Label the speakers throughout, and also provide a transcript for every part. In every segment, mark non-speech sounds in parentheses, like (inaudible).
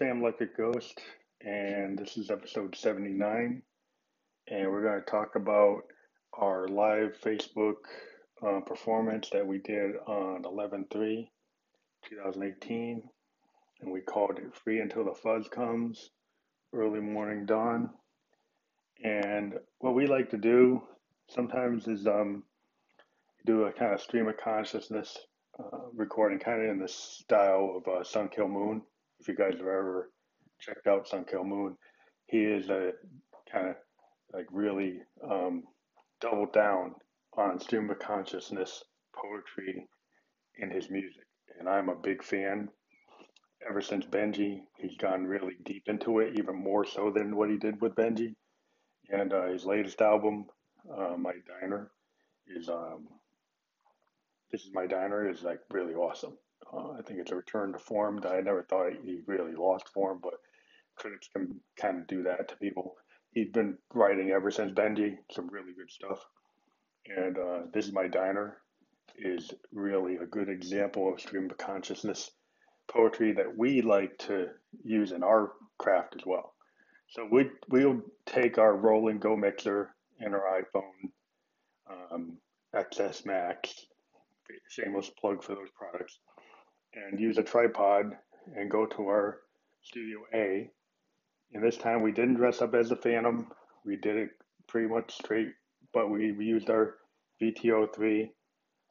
Speaker 1: This is Damn Electric Ghost, and this is episode 79. And we're going to talk about our live Facebook uh, performance that we did on 11 3 2018. And we called it Free Until the Fuzz Comes, Early Morning Dawn. And what we like to do sometimes is um, do a kind of stream of consciousness uh, recording, kind of in the style of uh, Sun Kil Moon if you guys have ever checked out Sun Kil Moon, he is a kind of like really um, doubled down on stream of consciousness poetry in his music. And I'm a big fan. Ever since Benji, he's gone really deep into it, even more so than what he did with Benji. And uh, his latest album, uh, My Diner, is um, This Is My Diner, is like really awesome. Uh, I think it's a return to form I never thought he really lost form, but critics can kind of do that to people. He's been writing ever since Benji, some really good stuff. And uh, This is My Diner is really a good example of stream of consciousness poetry that we like to use in our craft as well. So we, we'll take our Roland Go Mixer and our iPhone um, XS Max, shameless plug for those products, and use a tripod and go to our Studio A. And this time we didn't dress up as a Phantom. We did it pretty much straight, but we, we used our VTO3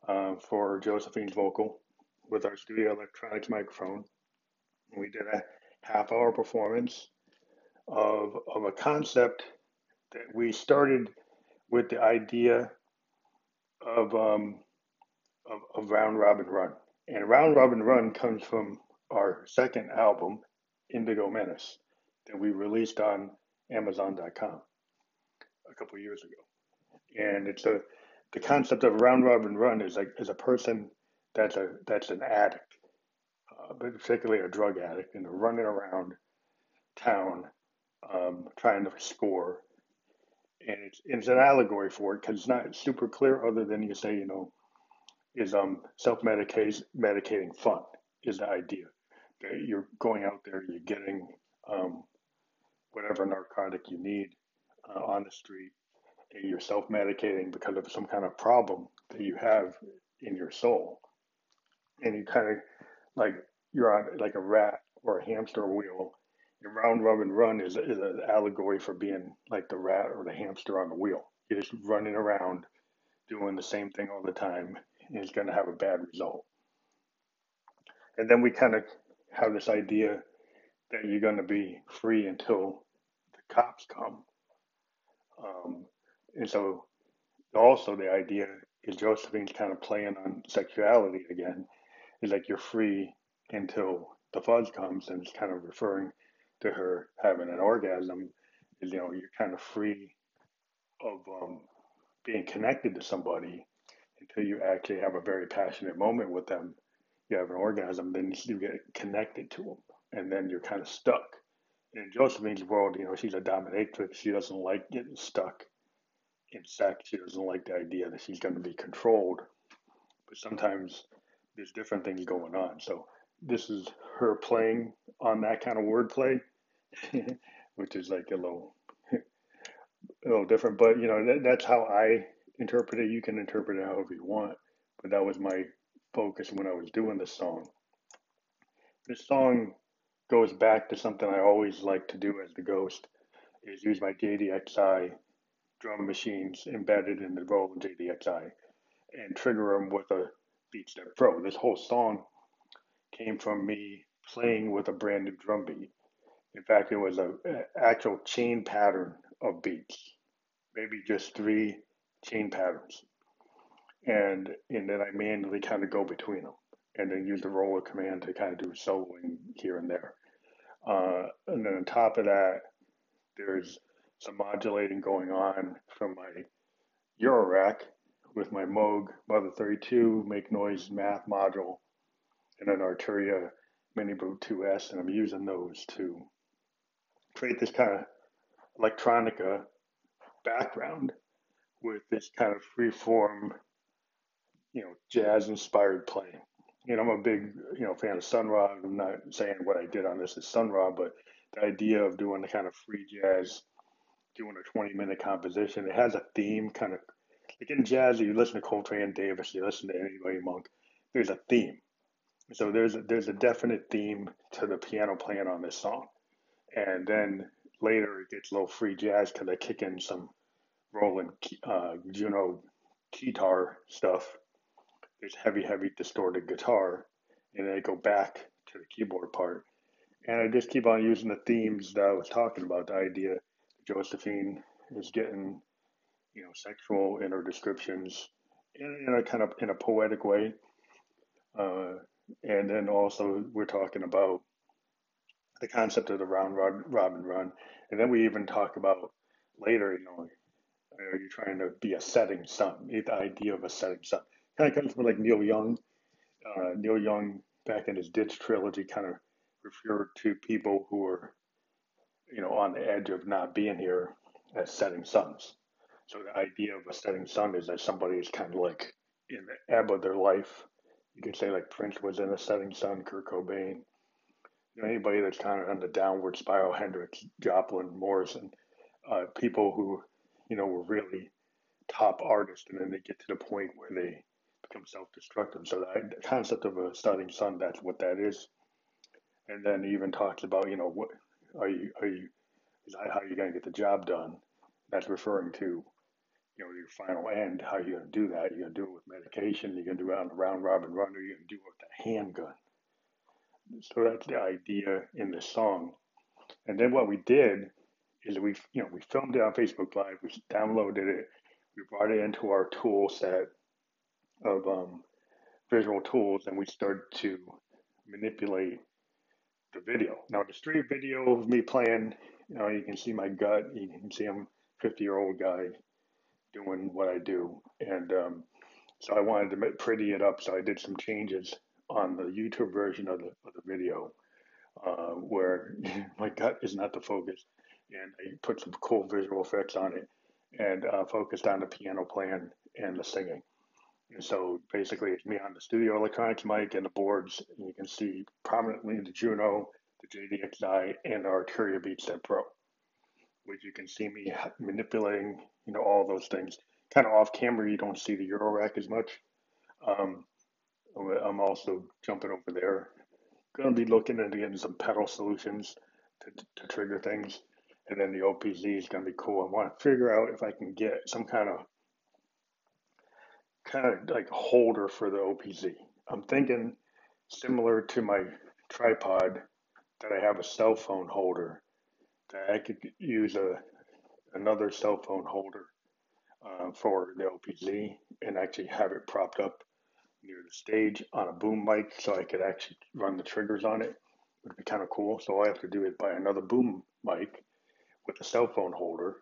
Speaker 1: uh, for Josephine's vocal with our Studio Electronics microphone. We did a half hour performance of, of a concept that we started with the idea of, um, of, of round robin run. And Round Robin Run comes from our second album, Indigo Menace, that we released on Amazon.com a couple years ago. And it's a the concept of round robin run is like is a person that's a that's an addict, uh, but particularly a drug addict, and they're running around town um, trying to score. And it's, it's an allegory for it because it's not super clear, other than you say, you know, is um, self medicating fun is the idea that you're going out there, you're getting um, whatever narcotic you need uh, on the street, and you're self medicating because of some kind of problem that you have in your soul, and you kind of like you're on like a rat or a hamster wheel. And round robin run is, is an allegory for being like the rat or the hamster on the wheel. You're just running around doing the same thing all the time is going to have a bad result. And then we kind of have this idea that you're going to be free until the cops come. Um, and so also the idea is Josephine's kind of playing on sexuality again. Is like you're free until the fuzz comes, and it's kind of referring to her having an orgasm. Is you know you're kind of free of um, being connected to somebody until you actually have a very passionate moment with them, you have an orgasm, then you get connected to them, and then you're kind of stuck. In Josephine's world, you know, she's a dominatrix. She doesn't like getting stuck in sex. She doesn't like the idea that she's going to be controlled. But sometimes there's different things going on. So this is her playing on that kind of wordplay, (laughs) which is like a little, (laughs) a little different. But you know, that, that's how I interpret it. You can interpret it however you want, but that was my focus when I was doing this song. This song goes back to something I always like to do as the ghost, is use my JDXI drum machines embedded in the Roland JDXI and trigger them with a BeatStep Pro. This whole song came from me playing with a brand new drum beat. In fact, it was an actual chain pattern of beats, maybe just three chain patterns. And, and then I manually kind of go between them and then use the roller command to kind of do soloing here and there. Uh, and then on top of that, there's some modulating going on from my Eurorack with my Moog Mother 32 Make Noise Math module and an Arturia MiniBrute 2S, and I'm using those to create this kind of electronica background with this kind of free form, you know, jazz inspired playing. You know, I'm a big, you know, fan of Sun Ra. I'm not saying what I did on this is Sun Ra, but the idea of doing the kind of free jazz, doing a 20 minute composition, it has a theme kind of like in jazz, you listen to Coltrane Davis, you listen to anybody Monk, there's a theme. So there's a, there's a definite theme to the piano playing on this song. And then later it gets a little free jazz because I kick in some Roland uh, Juno guitar stuff. There's heavy, heavy distorted guitar, and then I go back to the keyboard part. And I just keep on using the themes that I was talking about. The idea that Josephine is getting, you know, sexual in her descriptions in, in a kind of in a poetic way. Uh, and then also we're talking about the concept of the round robin run. And then we even talk about later, you know, are you trying to be a setting sun? The idea of a setting sun kind of comes from like Neil Young. Uh, Neil Young, back in his Ditch trilogy, kind of referred to people who were, you know, on the edge of not being here as setting suns. So the idea of a setting sun is that somebody is kind of like in the ebb of their life. You could say like Prince was in a setting sun, Kurt Cobain, you know, anybody that's kind of on the downward spiral, Hendrix, Joplin, Morrison, uh, people who, you know, were really top artists, and then they get to the point where they become self-destructive. So the concept of a starting sun, that's what that is. And then he even talks about, you know, what are you, are you, is that how you're going to get the job done? That's referring to, you know, your final end. How are you going to do that? You're going to do it with medication. You're going to do it on a round robin run, or you're going to do it with a handgun. So that's the idea in the song. And then what we did is we, you know, we filmed it on Facebook Live. We downloaded it. We brought it into our tool set of um, visual tools, and we started to manipulate the video. Now, the street video of me playing, you know, you can see my gut. You can see I'm 50 year old guy doing what I do, and um, so I wanted to pretty it up. So I did some changes on the YouTube version of the, of the video uh, where (laughs) my gut is not the focus. And I put some cool visual effects on it and uh, focused on the piano playing and the singing. And so basically, it's me on the studio electronics mic and the boards. And you can see prominently the Juno, the JDXI, and the Arturia Beatstep Pro, which you can see me manipulating, you know, all those things. Kind of off camera, you don't see the Euro rack as much. Um, I'm also jumping over there. Going to be looking into getting some pedal solutions to, to trigger things. And then the OPZ is going to be cool. I want to figure out if I can get some kind of kind of like holder for the OPZ. I'm thinking similar to my tripod that I have a cell phone holder that I could use a another cell phone holder uh, for the OPZ and actually have it propped up near the stage on a boom mic so I could actually run the triggers on it. It Would be kind of cool. So all I have to do is buy another boom mic with a cell phone holder,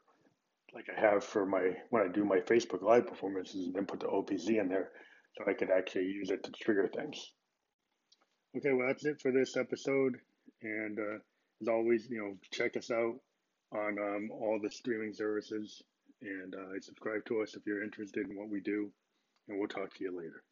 Speaker 1: like I have for my when I do my Facebook Live performances, and then put the OPZ in there so I could actually use it to trigger things. Okay, well that's it for this episode, and uh, as always, you know, check us out on um, all the streaming services and uh, subscribe to us if you're interested in what we do, and we'll talk to you later.